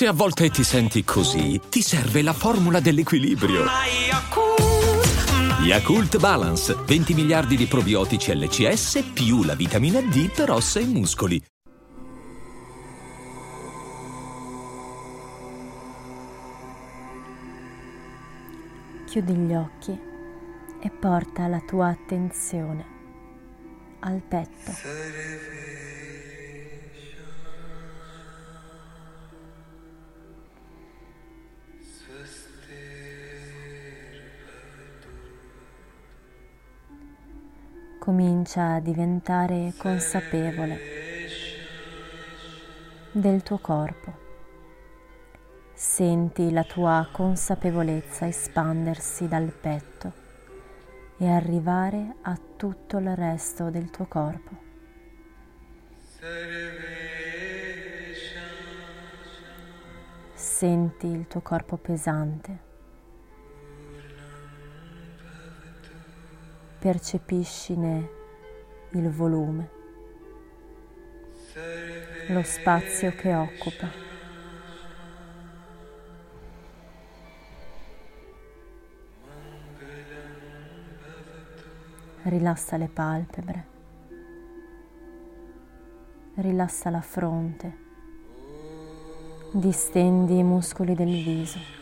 Se a volte ti senti così, ti serve la formula dell'equilibrio. Yakult Balance, 20 miliardi di probiotici LCS più la vitamina D per ossa e muscoli. Chiudi gli occhi e porta la tua attenzione al petto. Comincia a diventare consapevole del tuo corpo. Senti la tua consapevolezza espandersi dal petto e arrivare a tutto il resto del tuo corpo. Senti il tuo corpo pesante. Percepiscine il volume, lo spazio che occupa. Rilassa le palpebre, rilassa la fronte, distendi i muscoli del viso.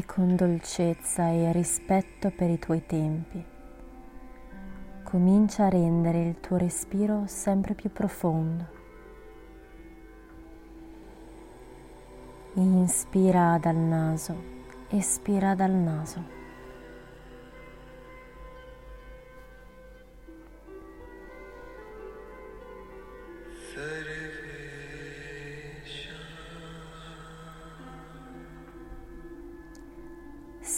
E con dolcezza e rispetto per i tuoi tempi, comincia a rendere il tuo respiro sempre più profondo. Inspira dal naso, espira dal naso.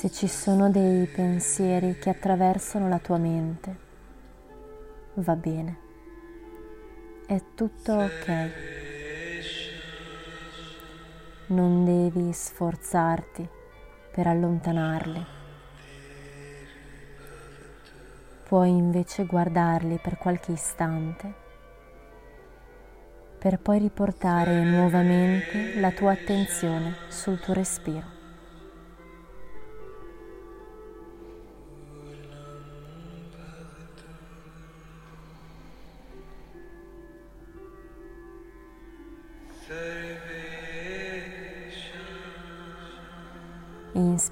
Se ci sono dei pensieri che attraversano la tua mente, va bene, è tutto ok non devi sforzarti per allontanarli. Puoi invece guardarli per qualche istante per poi riportare nuovamente la tua attenzione sul tuo respiro.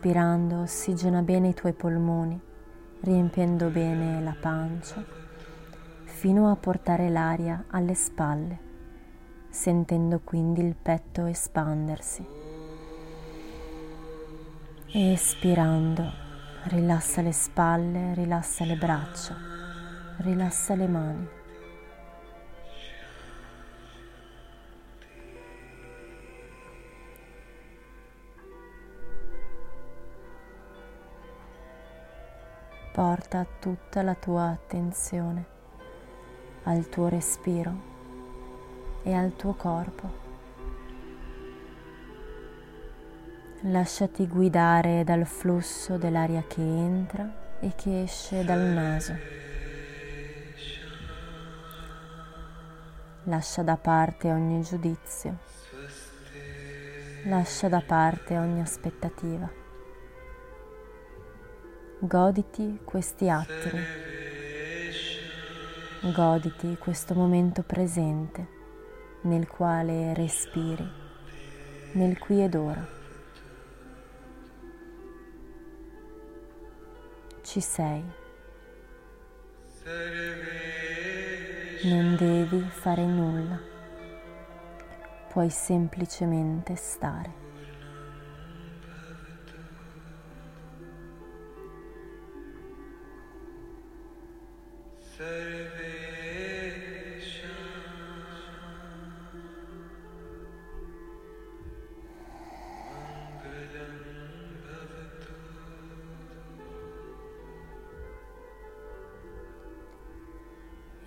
Inspirando ossigena bene i tuoi polmoni, riempiendo bene la pancia, fino a portare l'aria alle spalle, sentendo quindi il petto espandersi. Espirando, rilassa le spalle, rilassa le braccia, rilassa le mani. Porta tutta la tua attenzione al tuo respiro e al tuo corpo. Lasciati guidare dal flusso dell'aria che entra e che esce dal naso. Lascia da parte ogni giudizio. Lascia da parte ogni aspettativa. Goditi questi attimi, goditi questo momento presente nel quale respiri, nel qui ed ora. Ci sei. Non devi fare nulla, puoi semplicemente stare.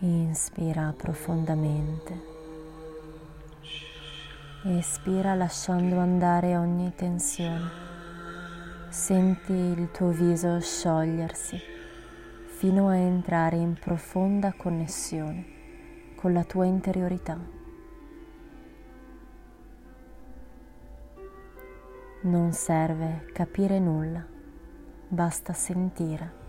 Inspira profondamente. Espira lasciando andare ogni tensione. Senti il tuo viso sciogliersi fino a entrare in profonda connessione con la tua interiorità. Non serve capire nulla, basta sentire.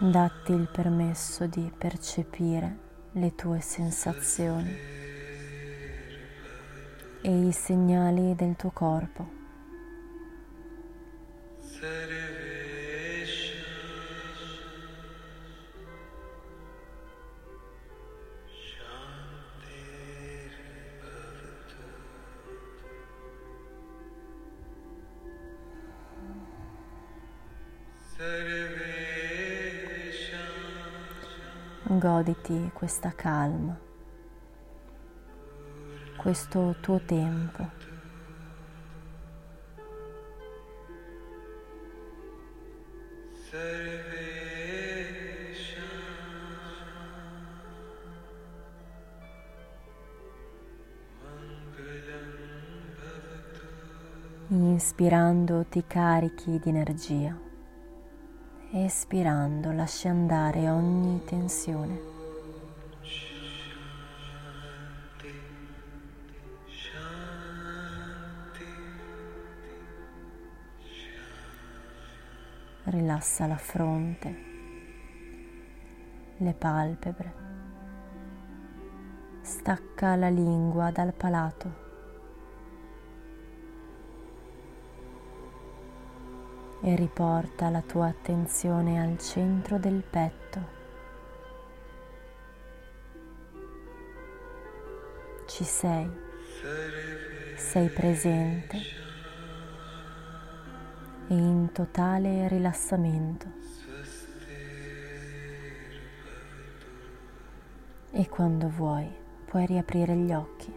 Datti il permesso di percepire le tue sensazioni e i segnali del tuo corpo. Goditi questa calma, questo tuo tempo. Inspirando ti carichi di energia espirando lasci andare ogni tensione. Rilassa la fronte, le palpebre, stacca la lingua dal palato. E riporta la tua attenzione al centro del petto. Ci sei, sei presente e in totale rilassamento. E quando vuoi puoi riaprire gli occhi.